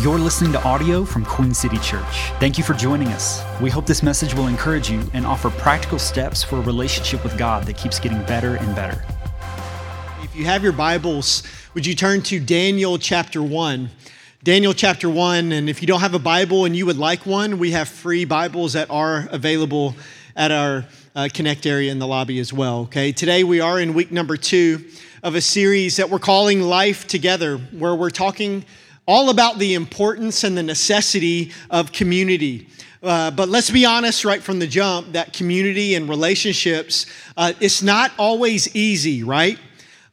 You're listening to audio from Queen City Church. Thank you for joining us. We hope this message will encourage you and offer practical steps for a relationship with God that keeps getting better and better. If you have your Bibles, would you turn to Daniel chapter 1? Daniel chapter 1, and if you don't have a Bible and you would like one, we have free Bibles that are available at our uh, Connect area in the lobby as well. Okay, today we are in week number two of a series that we're calling Life Together, where we're talking all about the importance and the necessity of community. Uh, but let's be honest right from the jump that community and relationships, uh, it's not always easy, right?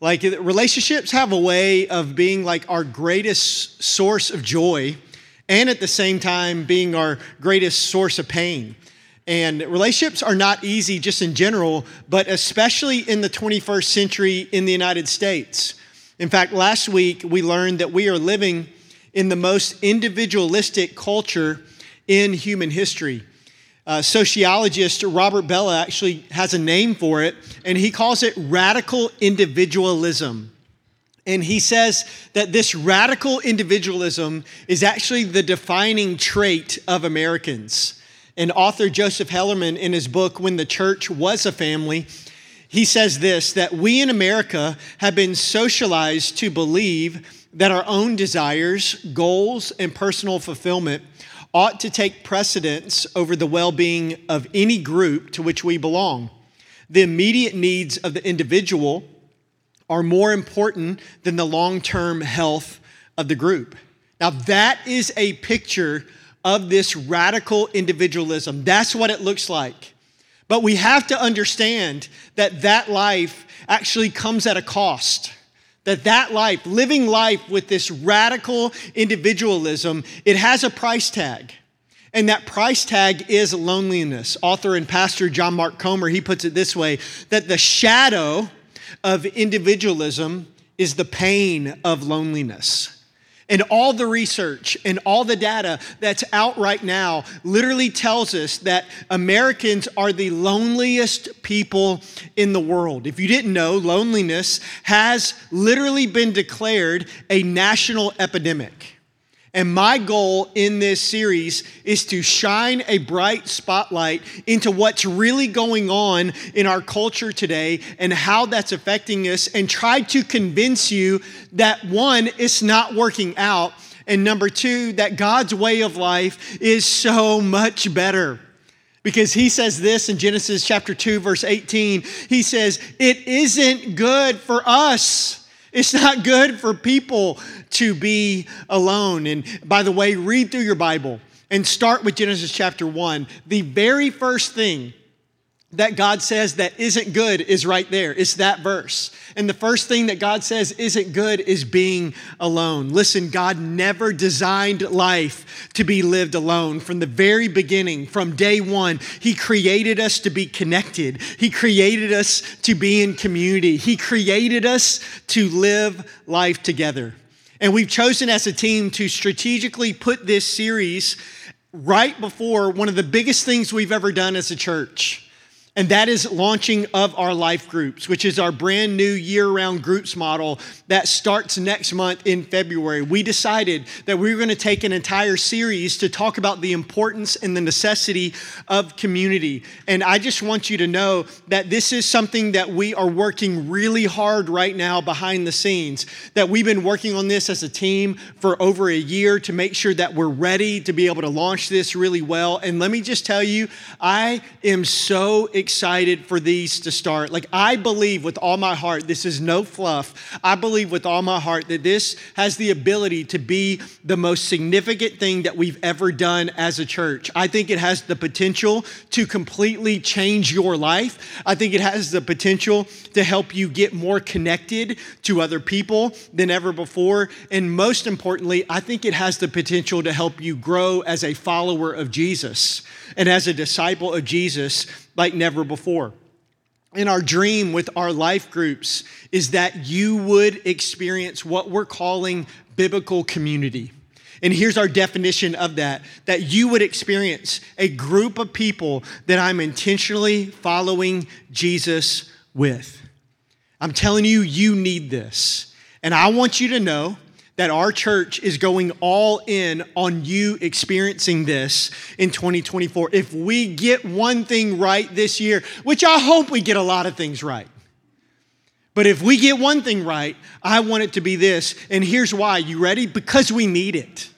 Like relationships have a way of being like our greatest source of joy and at the same time being our greatest source of pain. And relationships are not easy just in general, but especially in the 21st century in the United States. In fact, last week we learned that we are living in the most individualistic culture in human history. Uh, sociologist Robert Bellah actually has a name for it, and he calls it radical individualism. And he says that this radical individualism is actually the defining trait of Americans. And author Joseph Hellerman, in his book, When the Church Was a Family, he says this that we in America have been socialized to believe that our own desires, goals, and personal fulfillment ought to take precedence over the well being of any group to which we belong. The immediate needs of the individual are more important than the long term health of the group. Now, that is a picture of this radical individualism. That's what it looks like. But we have to understand that that life actually comes at a cost that that life living life with this radical individualism it has a price tag. And that price tag is loneliness. Author and pastor john mark comer he puts it this way that the shadow of individualism is the pain of loneliness and all the research and all the data that's out right now literally tells us that Americans are the loneliest people in the world. If you didn't know, loneliness has literally been declared a national epidemic. And my goal in this series is to shine a bright spotlight into what's really going on in our culture today and how that's affecting us, and try to convince you that one, it's not working out, and number two, that God's way of life is so much better. Because he says this in Genesis chapter 2, verse 18. He says, It isn't good for us it's not good for people to be alone. And by the way, read through your Bible and start with Genesis chapter 1. The very first thing that God says that isn't good is right there. It's that verse. And the first thing that God says isn't good is being alone. Listen, God never designed life to be lived alone. From the very beginning, from day one, He created us to be connected. He created us to be in community. He created us to live life together. And we've chosen as a team to strategically put this series right before one of the biggest things we've ever done as a church and that is launching of our life groups, which is our brand new year round groups model that starts next month in February. We decided that we were going to take an entire series to talk about the importance and the necessity of community. And I just want you to know that this is something that we are working really hard right now behind the scenes, that we've been working on this as a team for over a year to make sure that we're ready to be able to launch this really well. And let me just tell you, I am so excited excited for these to start. Like, I believe with all my heart, this is no fluff. I believe with all my heart that this has the ability to be the most significant thing that we've ever done as a church. I think it has the potential to completely change your life. I think it has the potential to help you get more connected to other people than ever before. And most importantly, I think it has the potential to help you grow as a follower of Jesus and as a disciple of Jesus like never before. And our dream with our life groups is that you would experience what we're calling biblical community. And here's our definition of that that you would experience a group of people that I'm intentionally following Jesus with. I'm telling you, you need this. And I want you to know that our church is going all in on you experiencing this in 2024. If we get one thing right this year, which I hope we get a lot of things right. But if we get one thing right, I want it to be this. And here's why. You ready? Because we need it.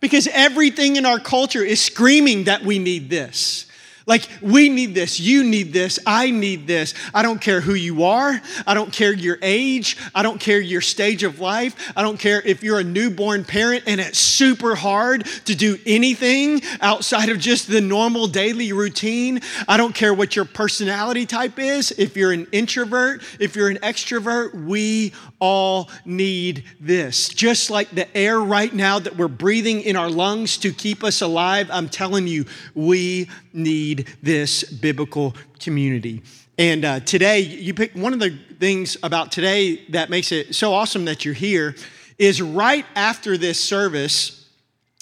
Because everything in our culture is screaming that we need this. Like, we need this. You need this. I need this. I don't care who you are. I don't care your age. I don't care your stage of life. I don't care if you're a newborn parent and it's super hard to do anything outside of just the normal daily routine. I don't care what your personality type is. If you're an introvert, if you're an extrovert, we all need this. Just like the air right now that we're breathing in our lungs to keep us alive, I'm telling you, we need this biblical community. And uh, today, you pick one of the things about today that makes it so awesome that you're here is right after this service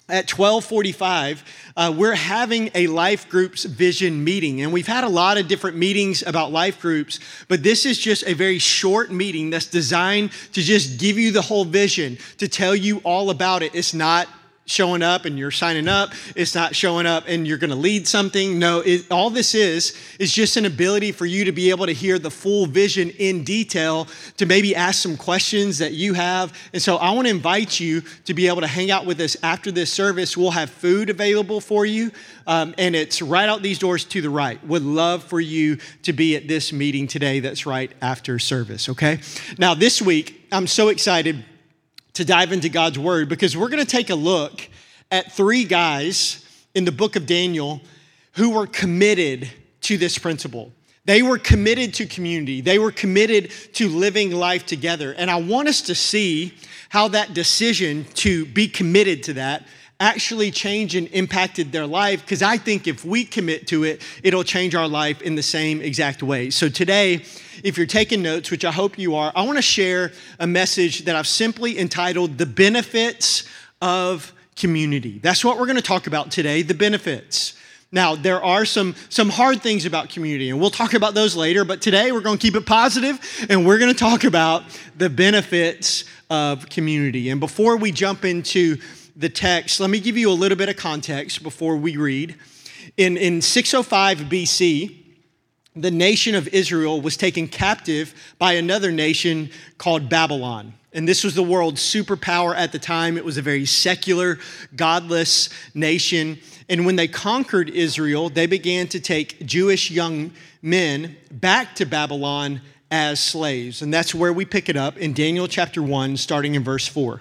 at 1245 uh, we're having a life groups vision meeting and we've had a lot of different meetings about life groups but this is just a very short meeting that's designed to just give you the whole vision to tell you all about it it's not showing up and you're signing up. It's not showing up and you're going to lead something. No, it, all this is is just an ability for you to be able to hear the full vision in detail, to maybe ask some questions that you have. And so I want to invite you to be able to hang out with us after this service. We'll have food available for you, um, and it's right out these doors to the right. Would love for you to be at this meeting today that's right after service, okay? Now, this week, I'm so excited to dive into God's word because we're going to take a look at three guys in the book of Daniel who were committed to this principle. They were committed to community. They were committed to living life together. And I want us to see how that decision to be committed to that actually changed and impacted their life because I think if we commit to it, it'll change our life in the same exact way. So today, if you're taking notes, which I hope you are, I want to share a message that I've simply entitled The Benefits of Community. That's what we're going to talk about today the benefits. Now, there are some, some hard things about community, and we'll talk about those later, but today we're going to keep it positive and we're going to talk about the benefits of community. And before we jump into the text, let me give you a little bit of context before we read. In, in 605 BC, the nation of Israel was taken captive by another nation called Babylon. And this was the world's superpower at the time. It was a very secular, godless nation. And when they conquered Israel, they began to take Jewish young men back to Babylon as slaves. And that's where we pick it up in Daniel chapter 1, starting in verse 4.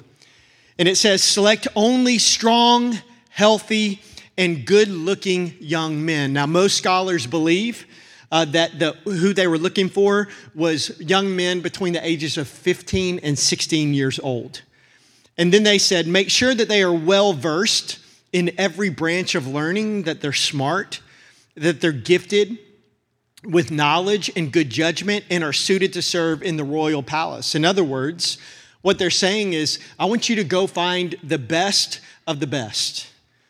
And it says, Select only strong, healthy, and good looking young men. Now, most scholars believe uh, that the, who they were looking for was young men between the ages of 15 and 16 years old. And then they said, make sure that they are well versed in every branch of learning, that they're smart, that they're gifted with knowledge and good judgment, and are suited to serve in the royal palace. In other words, what they're saying is, I want you to go find the best of the best.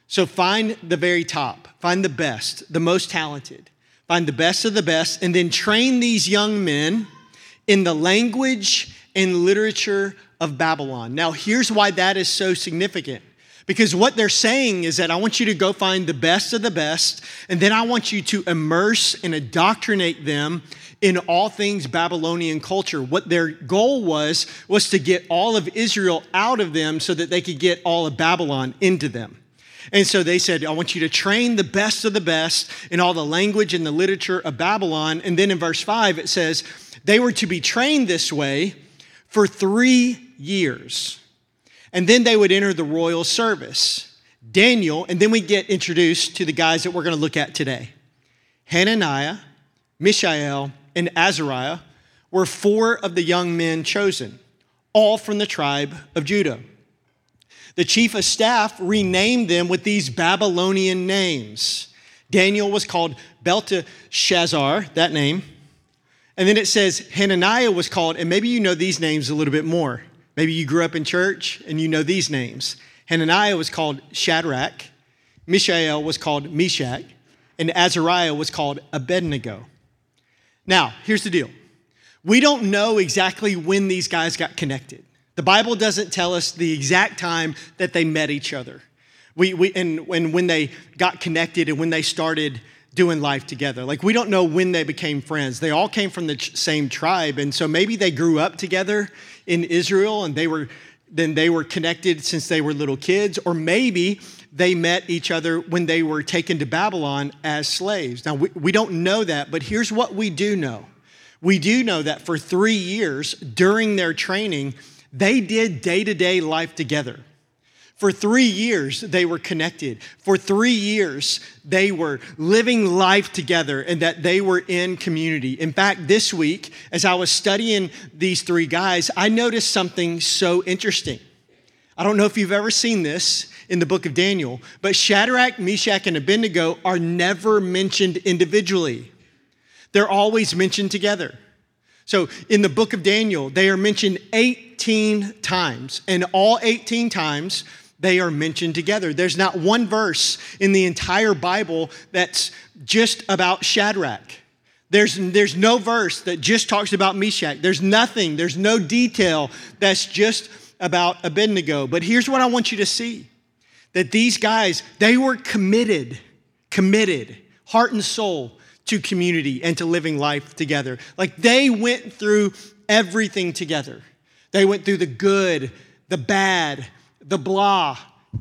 So find the very top, find the best, the most talented find the best of the best, and then train these young men in the language and literature of Babylon. Now, here's why that is so significant. Because what they're saying is that I want you to go find the best of the best, and then I want you to immerse and indoctrinate them in all things Babylonian culture. What their goal was, was to get all of Israel out of them so that they could get all of Babylon into them. And so they said, I want you to train the best of the best in all the language and the literature of Babylon. And then in verse 5, it says, they were to be trained this way for three years. And then they would enter the royal service. Daniel, and then we get introduced to the guys that we're going to look at today. Hananiah, Mishael, and Azariah were four of the young men chosen, all from the tribe of Judah. The chief of staff renamed them with these Babylonian names. Daniel was called Belteshazzar, that name. And then it says Hananiah was called, and maybe you know these names a little bit more. Maybe you grew up in church and you know these names. Hananiah was called Shadrach, Mishael was called Meshach, and Azariah was called Abednego. Now, here's the deal we don't know exactly when these guys got connected The Bible doesn't tell us the exact time that they met each other. We, we, and, and when they got connected and when they started doing life together. Like, we don't know when they became friends. They all came from the ch- same tribe. And so maybe they grew up together in Israel and they were then they were connected since they were little kids, or maybe they met each other when they were taken to Babylon as slaves. Now, we, we don't know that, but here's what we do know. We do know that for three years during their training, they did day to day life together. For three years, they were connected. For three years, they were living life together and that they were in community. In fact, this week, as I was studying these three guys, I noticed something so interesting. I don't know if you've ever seen this in the book of Daniel, but Shadrach, Meshach, and Abednego are never mentioned individually, they're always mentioned together. So in the book of Daniel, they are mentioned 18 times, and all 18 times, they are mentioned together. There's not one verse in the entire Bible that's just about Shadrach. There's, there's no verse that just talks about Meshach. There's nothing, there's no detail that's just about Abednego. But here's what I want you to see that these guys, they were committed, committed, heart and soul to community and to living life together. Like they went through everything together. They went through the good, the bad, the blah,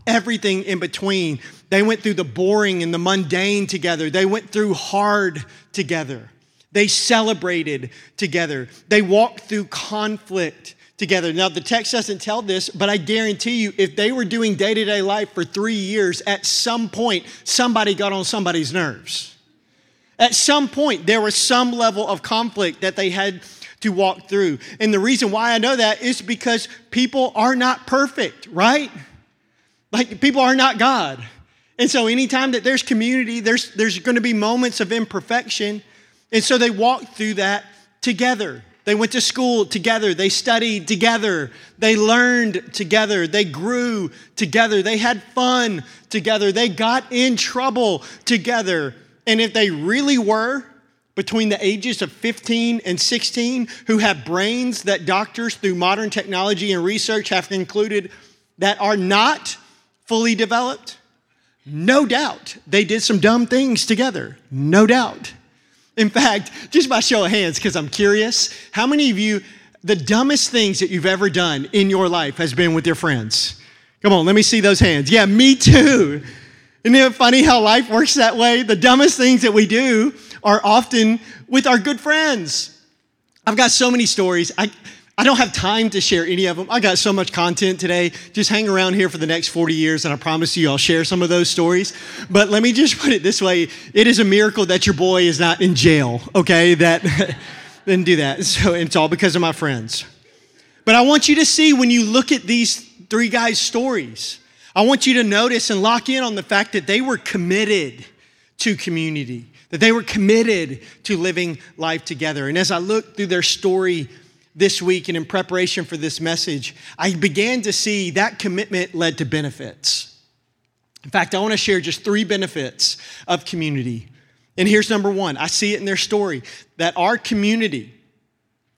everything in between. They went through the boring and the mundane together. They went through hard together. They celebrated together. They walked through conflict together. Now, the text doesn't tell this, but I guarantee you, if they were doing day to day life for three years, at some point, somebody got on somebody's nerves. At some point, there was some level of conflict that they had to walk through. And the reason why I know that is because people are not perfect, right? Like people are not God. And so anytime that there's community, there's, there's going to be moments of imperfection. And so they walked through that together. They went to school together. They studied together. They learned together. They grew together. They had fun together. They got in trouble together. And if they really were between the ages of 15 and 16 who have brains that doctors, through modern technology and research, have concluded that are not fully developed? No doubt they did some dumb things together. No doubt. In fact, just by show of hands, because I'm curious, how many of you, the dumbest things that you've ever done in your life has been with your friends? Come on, let me see those hands. Yeah, me too. Isn't it funny how life works that way? The dumbest things that we do are often with our good friends. I've got so many stories. I, I don't have time to share any of them. I got so much content today. Just hang around here for the next 40 years, and I promise you I'll share some of those stories. But let me just put it this way it is a miracle that your boy is not in jail, okay? That didn't do that. So it's all because of my friends. But I want you to see when you look at these three guys' stories, I want you to notice and lock in on the fact that they were committed to community that they were committed to living life together. And as I look through their story this week and in preparation for this message, I began to see that commitment led to benefits. In fact, I want to share just three benefits of community. And here's number one I see it in their story that our community,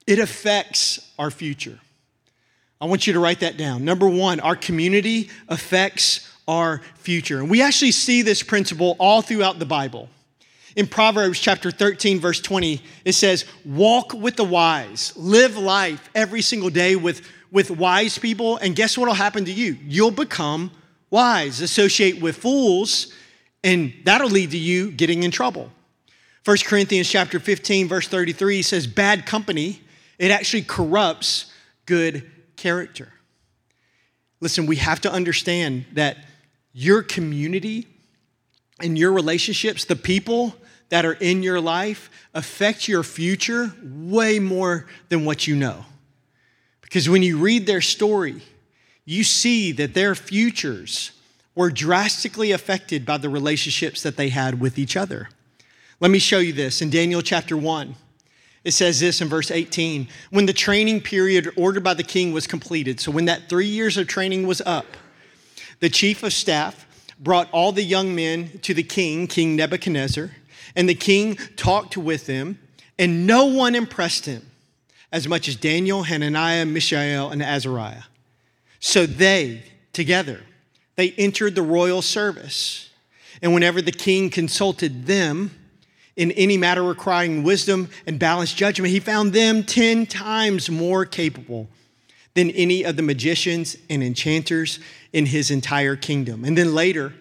it affects our future. I want you to write that down. Number one, our community affects our future. And we actually see this principle all throughout the Bible. In Proverbs chapter 13, verse 20, it says, Walk with the wise, live life every single day with, with wise people, and guess what will happen to you? You'll become wise. Associate with fools, and that'll lead to you getting in trouble. 1 Corinthians chapter 15, verse 33 says, Bad company, it actually corrupts good character. Listen, we have to understand that your community and your relationships, the people that are in your life affect your future way more than what you know. Because when you read their story, you see that their futures were drastically affected by the relationships that they had with each other. Let me show you this in Daniel chapter 1. It says this in verse 18 when the training period ordered by the king was completed, so when that three years of training was up, the chief of staff brought all the young men to the king, King Nebuchadnezzar and the king talked with them, and no one impressed him as much as Daniel, Hananiah, Mishael, and Azariah. So they, together, they entered the royal service. And whenever the king consulted them in any matter requiring wisdom and balanced judgment, he found them 10 times more capable than any of the magicians and enchanters in his entire kingdom. And then later,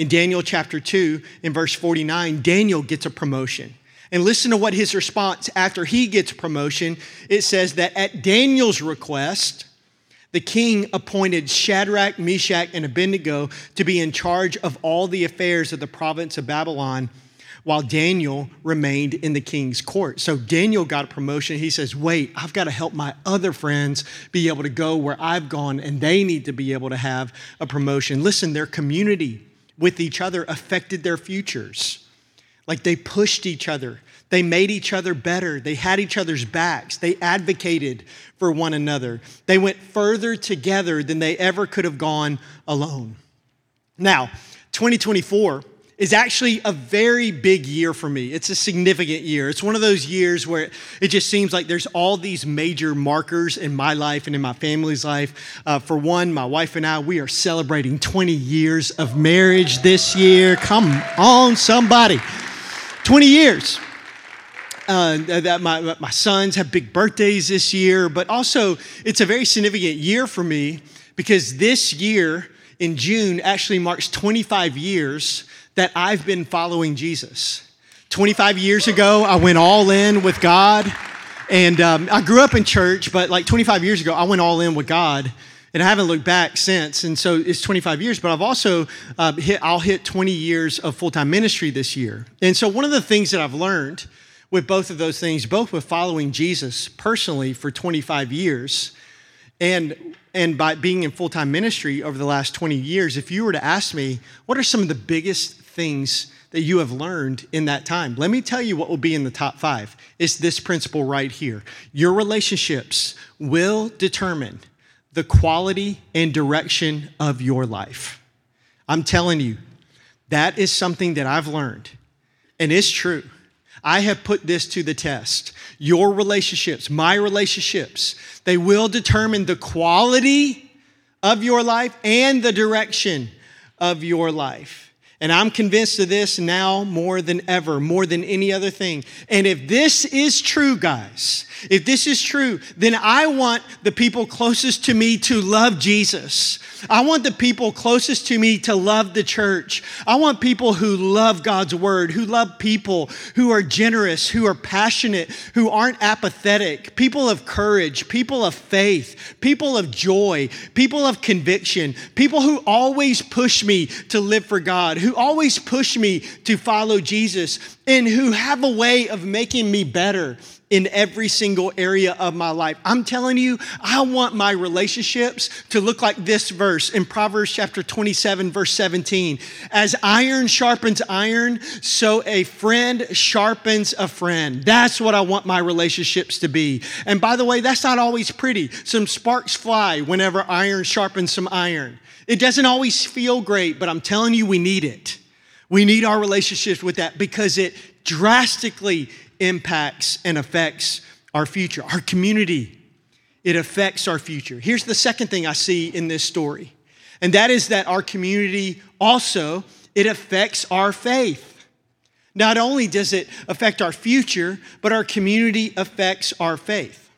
in Daniel chapter 2, in verse 49, Daniel gets a promotion. And listen to what his response after he gets promotion. It says that at Daniel's request, the king appointed Shadrach, Meshach, and Abednego to be in charge of all the affairs of the province of Babylon while Daniel remained in the king's court. So Daniel got a promotion. He says, Wait, I've got to help my other friends be able to go where I've gone, and they need to be able to have a promotion. Listen, their community with each other affected their futures. Like they pushed each other, they made each other better, they had each other's backs, they advocated for one another. They went further together than they ever could have gone alone. Now, 2024 is actually a very big year for me. It's a significant year. It's one of those years where it just seems like there's all these major markers in my life and in my family's life. Uh, for one, my wife and I, we are celebrating 20 years of marriage this year. Come on, somebody. 20 years. Uh, that my, my sons have big birthdays this year, but also it's a very significant year for me because this year in June actually marks 25 years that I've been following Jesus. 25 years ago, I went all in with God. And um, I grew up in church, but like 25 years ago, I went all in with God and I haven't looked back since. And so it's 25 years, but I've also uh, hit, I'll hit 20 years of full time ministry this year. And so one of the things that I've learned with both of those things, both with following Jesus personally for 25 years and, and by being in full time ministry over the last 20 years, if you were to ask me, what are some of the biggest things that you have learned in that time. Let me tell you what will be in the top five. It's this principle right here. Your relationships will determine the quality and direction of your life. I'm telling you, that is something that I've learned, and it's true. I have put this to the test. Your relationships, my relationships, they will determine the quality of your life and the direction of your life. And I'm convinced of this now more than ever, more than any other thing. And if this is true, guys, if this is true, then I want the people closest to me to love Jesus. I want the people closest to me to love the church. I want people who love God's word, who love people, who are generous, who are passionate, who aren't apathetic, people of courage, people of faith, people of joy, people of conviction, people who always push me to live for God, who always push me to follow Jesus, and who have a way of making me better in every single area of my life. I'm telling you, I want my relationships to look like this verse in Proverbs chapter 27, verse 17. As iron sharpens iron, so a friend sharpens a friend. That's what I want my relationships to be. And by the way, that's not always pretty. Some sparks fly whenever iron sharpens some iron. It doesn't always feel great, but I'm telling you, we need it. We need our relationships with that because it drastically impacts and affects our future, our community. It affects our future. Here's the second thing I see in this story, and that is that our community also it affects our faith. Not only does it affect our future, but our community affects our faith.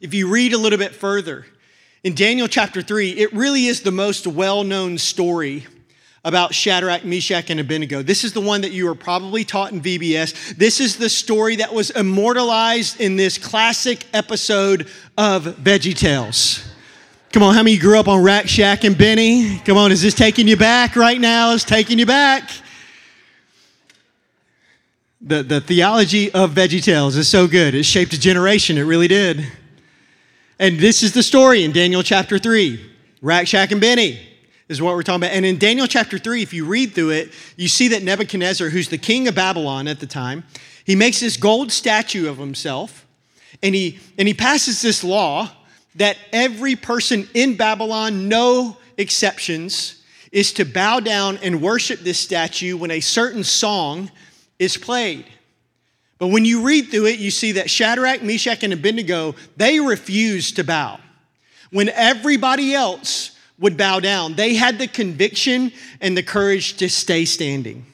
If you read a little bit further, in Daniel chapter 3, it really is the most well known story about Shadrach, Meshach, and Abednego. This is the one that you were probably taught in VBS. This is the story that was immortalized in this classic episode of Veggie Tales. Come on, how many grew up on Rack Shack and Benny? Come on, is this taking you back right now? Is taking you back? The, the theology of Veggie Tales is so good. It shaped a generation, it really did. And this is the story in Daniel chapter 3 Rack Shack and Benny is what we're talking about. And in Daniel chapter 3, if you read through it, you see that Nebuchadnezzar, who's the king of Babylon at the time, he makes this gold statue of himself and he, and he passes this law that every person in Babylon, no exceptions, is to bow down and worship this statue when a certain song is played. But when you read through it, you see that Shadrach, Meshach, and Abednego, they refuse to bow. When everybody else would bow down, they had the conviction and the courage to stay standing.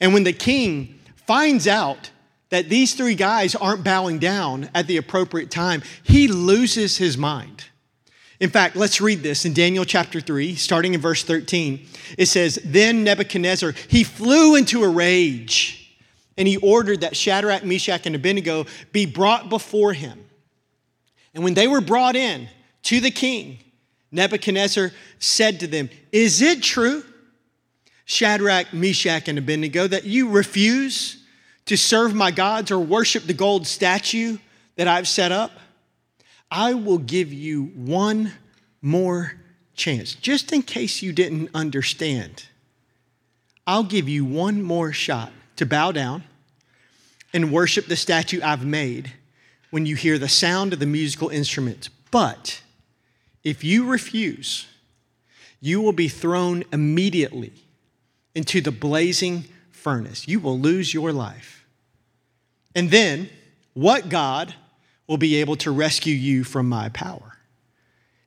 And when the king finds out that these three guys aren't bowing down at the appropriate time, he loses his mind. In fact, let's read this in Daniel chapter 3, starting in verse 13. It says, Then Nebuchadnezzar, he flew into a rage, and he ordered that Shadrach, Meshach, and Abednego be brought before him. And when they were brought in to the king, Nebuchadnezzar said to them, Is it true, Shadrach, Meshach, and Abednego, that you refuse to serve my gods or worship the gold statue that I've set up? I will give you one more chance, just in case you didn't understand. I'll give you one more shot to bow down and worship the statue I've made when you hear the sound of the musical instruments. But if you refuse, you will be thrown immediately into the blazing furnace. You will lose your life. And then, what God will be able to rescue you from my power.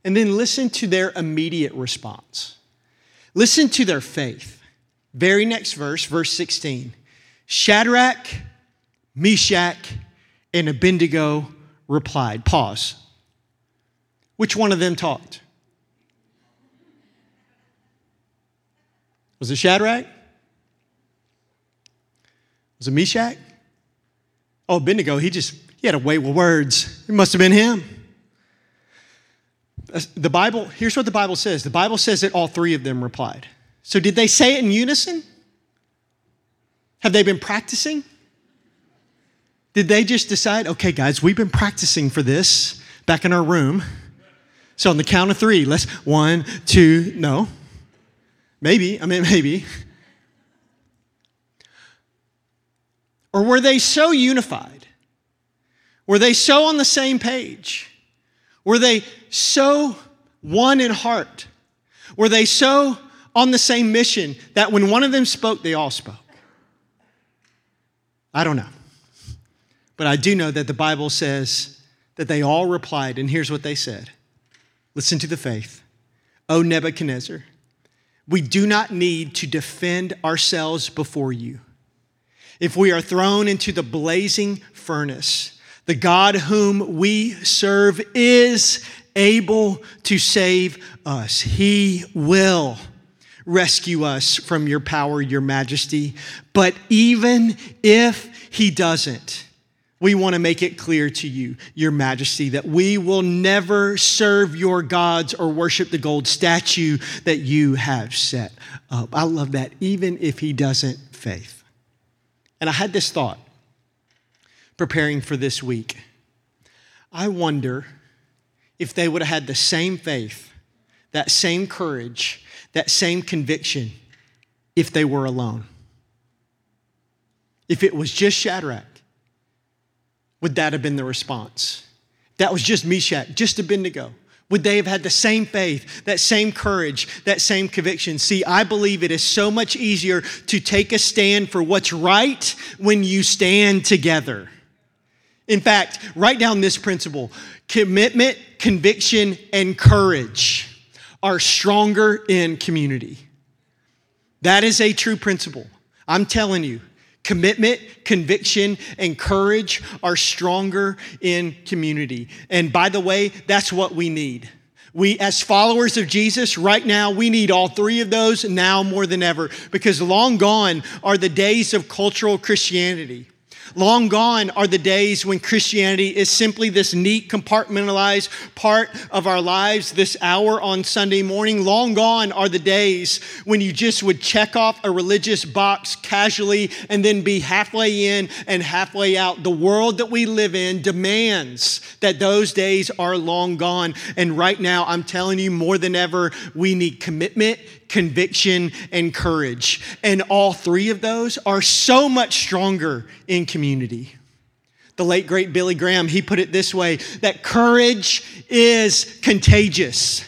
And then listen to their immediate response. Listen to their faith. Very next verse, verse 16. Shadrach, Meshach, and Abednego replied. Pause. Which one of them talked? Was it Shadrach? Was it Meshach? Oh, Abednego, he just he had a way with words. It must have been him. The Bible, here's what the Bible says the Bible says that all three of them replied. So, did they say it in unison? Have they been practicing? Did they just decide, okay, guys, we've been practicing for this back in our room. So, on the count of three, let's one, two, no. Maybe, I mean, maybe. Or were they so unified were they so on the same page? Were they so one in heart? Were they so on the same mission that when one of them spoke, they all spoke? I don't know. But I do know that the Bible says that they all replied, and here's what they said Listen to the faith. O Nebuchadnezzar, we do not need to defend ourselves before you. If we are thrown into the blazing furnace, the God whom we serve is able to save us. He will rescue us from your power, your majesty. But even if he doesn't, we want to make it clear to you, your majesty, that we will never serve your gods or worship the gold statue that you have set up. I love that, even if he doesn't faith. And I had this thought preparing for this week. I wonder if they would have had the same faith, that same courage, that same conviction if they were alone. If it was just Shadrach, would that have been the response? That was just Meshach, just Abednego. Would they have had the same faith, that same courage, that same conviction? See, I believe it is so much easier to take a stand for what's right when you stand together. In fact, write down this principle commitment, conviction, and courage are stronger in community. That is a true principle. I'm telling you, commitment, conviction, and courage are stronger in community. And by the way, that's what we need. We, as followers of Jesus, right now, we need all three of those now more than ever because long gone are the days of cultural Christianity. Long gone are the days when Christianity is simply this neat, compartmentalized part of our lives, this hour on Sunday morning. Long gone are the days when you just would check off a religious box casually and then be halfway in and halfway out. The world that we live in demands that those days are long gone. And right now, I'm telling you more than ever, we need commitment conviction, and courage. And all three of those are so much stronger in community. The late, great Billy Graham, he put it this way that courage is contagious.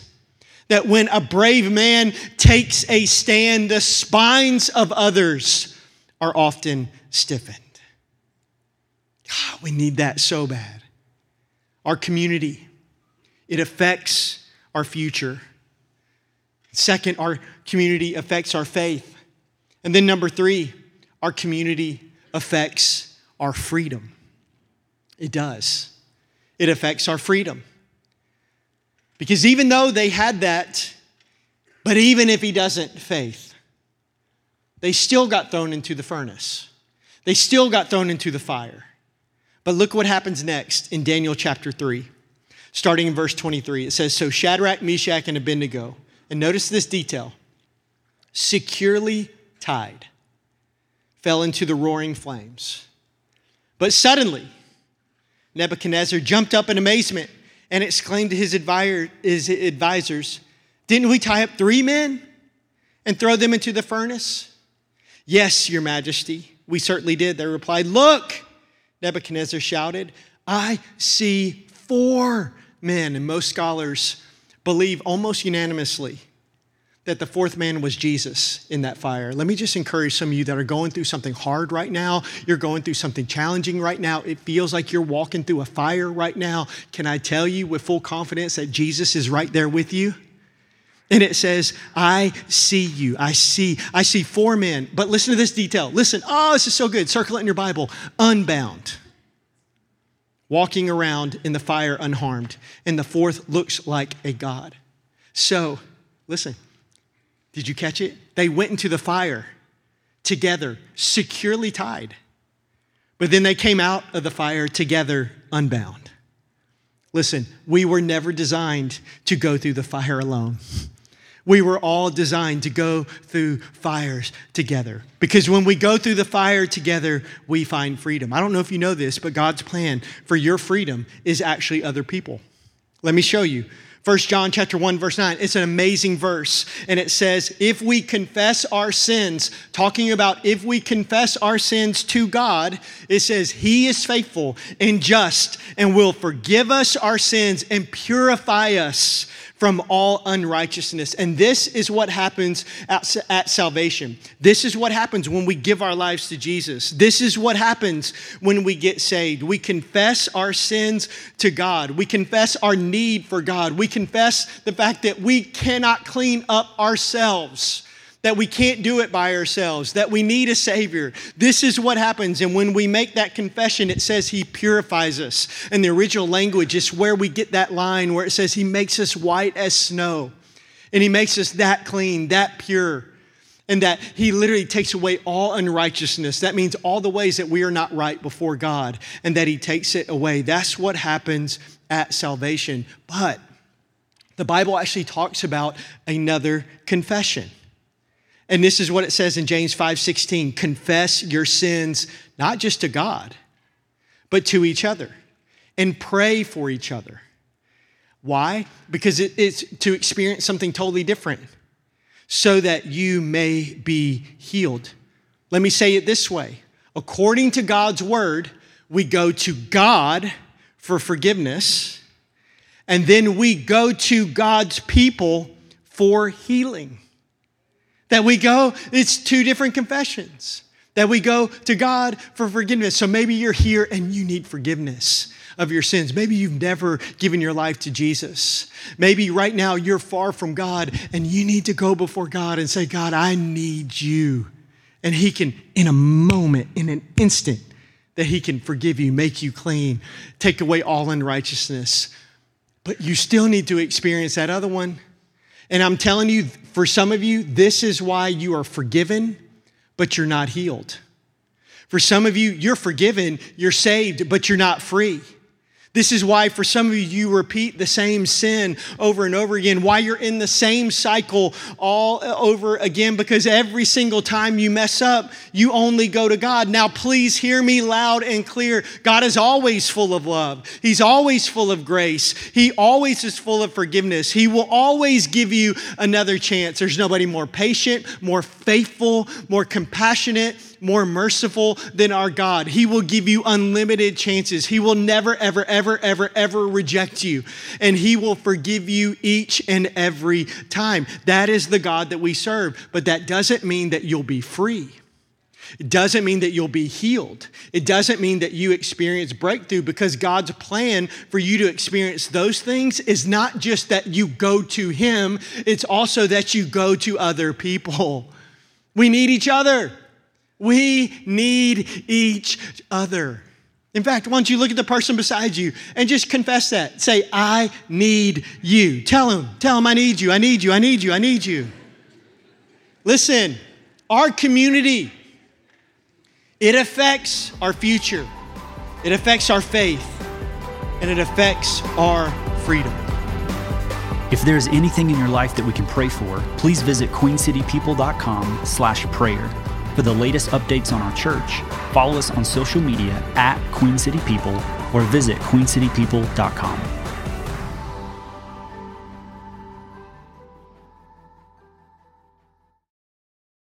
That when a brave man takes a stand, the spines of others are often stiffened. God, we need that so bad. Our community, it affects our future. Second, our community affects our faith. And then number three, our community affects our freedom. It does. It affects our freedom. Because even though they had that, but even if he doesn't, faith, they still got thrown into the furnace. They still got thrown into the fire. But look what happens next in Daniel chapter 3, starting in verse 23. It says, So Shadrach, Meshach, and Abednego, and notice this detail, securely tied, fell into the roaring flames. But suddenly, Nebuchadnezzar jumped up in amazement and exclaimed to his advisors, Didn't we tie up three men and throw them into the furnace? Yes, your majesty, we certainly did. They replied, Look, Nebuchadnezzar shouted, I see four men. And most scholars believe almost unanimously that the fourth man was Jesus in that fire. Let me just encourage some of you that are going through something hard right now. You're going through something challenging right now. It feels like you're walking through a fire right now. Can I tell you with full confidence that Jesus is right there with you? And it says, I see you. I see, I see four men. But listen to this detail. Listen, oh, this is so good. Circle it in your Bible. Unbound. Walking around in the fire unharmed. And the fourth looks like a God. So, listen, did you catch it? They went into the fire together, securely tied. But then they came out of the fire together, unbound. Listen, we were never designed to go through the fire alone. We were all designed to go through fires together. Because when we go through the fire together, we find freedom. I don't know if you know this, but God's plan for your freedom is actually other people. Let me show you. 1 John chapter 1 verse 9. It's an amazing verse and it says if we confess our sins, talking about if we confess our sins to God, it says he is faithful and just and will forgive us our sins and purify us from all unrighteousness. And this is what happens at, at, salvation. This is what happens when we give our lives to Jesus. This is what happens when we get saved. We confess our sins to God. We confess our need for God. We confess the fact that we cannot clean up ourselves that we can't do it by ourselves, that we need a Savior. This is what happens. And when we make that confession, it says He purifies us. In the original language, it's where we get that line where it says He makes us white as snow. And He makes us that clean, that pure. And that He literally takes away all unrighteousness. That means all the ways that we are not right before God, and that He takes it away. That's what happens at salvation. But the Bible actually talks about another confession. And this is what it says in James 5:16, confess your sins not just to God, but to each other and pray for each other. Why? Because it's to experience something totally different so that you may be healed. Let me say it this way. According to God's word, we go to God for forgiveness, and then we go to God's people for healing. That we go, it's two different confessions. That we go to God for forgiveness. So maybe you're here and you need forgiveness of your sins. Maybe you've never given your life to Jesus. Maybe right now you're far from God and you need to go before God and say, God, I need you. And He can, in a moment, in an instant, that He can forgive you, make you clean, take away all unrighteousness. But you still need to experience that other one. And I'm telling you, for some of you, this is why you are forgiven, but you're not healed. For some of you, you're forgiven, you're saved, but you're not free. This is why, for some of you, you repeat the same sin over and over again, why you're in the same cycle all uh, over again, because every single time you mess up, you only go to God. Now, please hear me loud and clear. God is always full of love, He's always full of grace, He always is full of forgiveness. He will always give you another chance. There's nobody more patient, more faithful, more compassionate more merciful than our God. He will give you unlimited chances. He will never, ever, ever, ever, ever reject you. And He will forgive you each and every time. That is the God that we serve. But that doesn't mean that you'll be free. It doesn't mean that you'll be healed. It doesn't mean that you experience breakthrough because God's plan for you to experience those things is not just that you go to Him, it's also that you go to other people. We need each other. We need each other. In fact, why don't you look at the person beside you and just confess that? Say, I need you. Tell him, tell him, I need you, I need you, I need you, I need you. Listen, our community, it affects our future, it affects our faith, and it affects our freedom. If there's anything in your life that we can pray for, please visit queencitypeople.com slash prayer. For the latest updates on our church, follow us on social media at Queen City People or visit queencitypeople.com.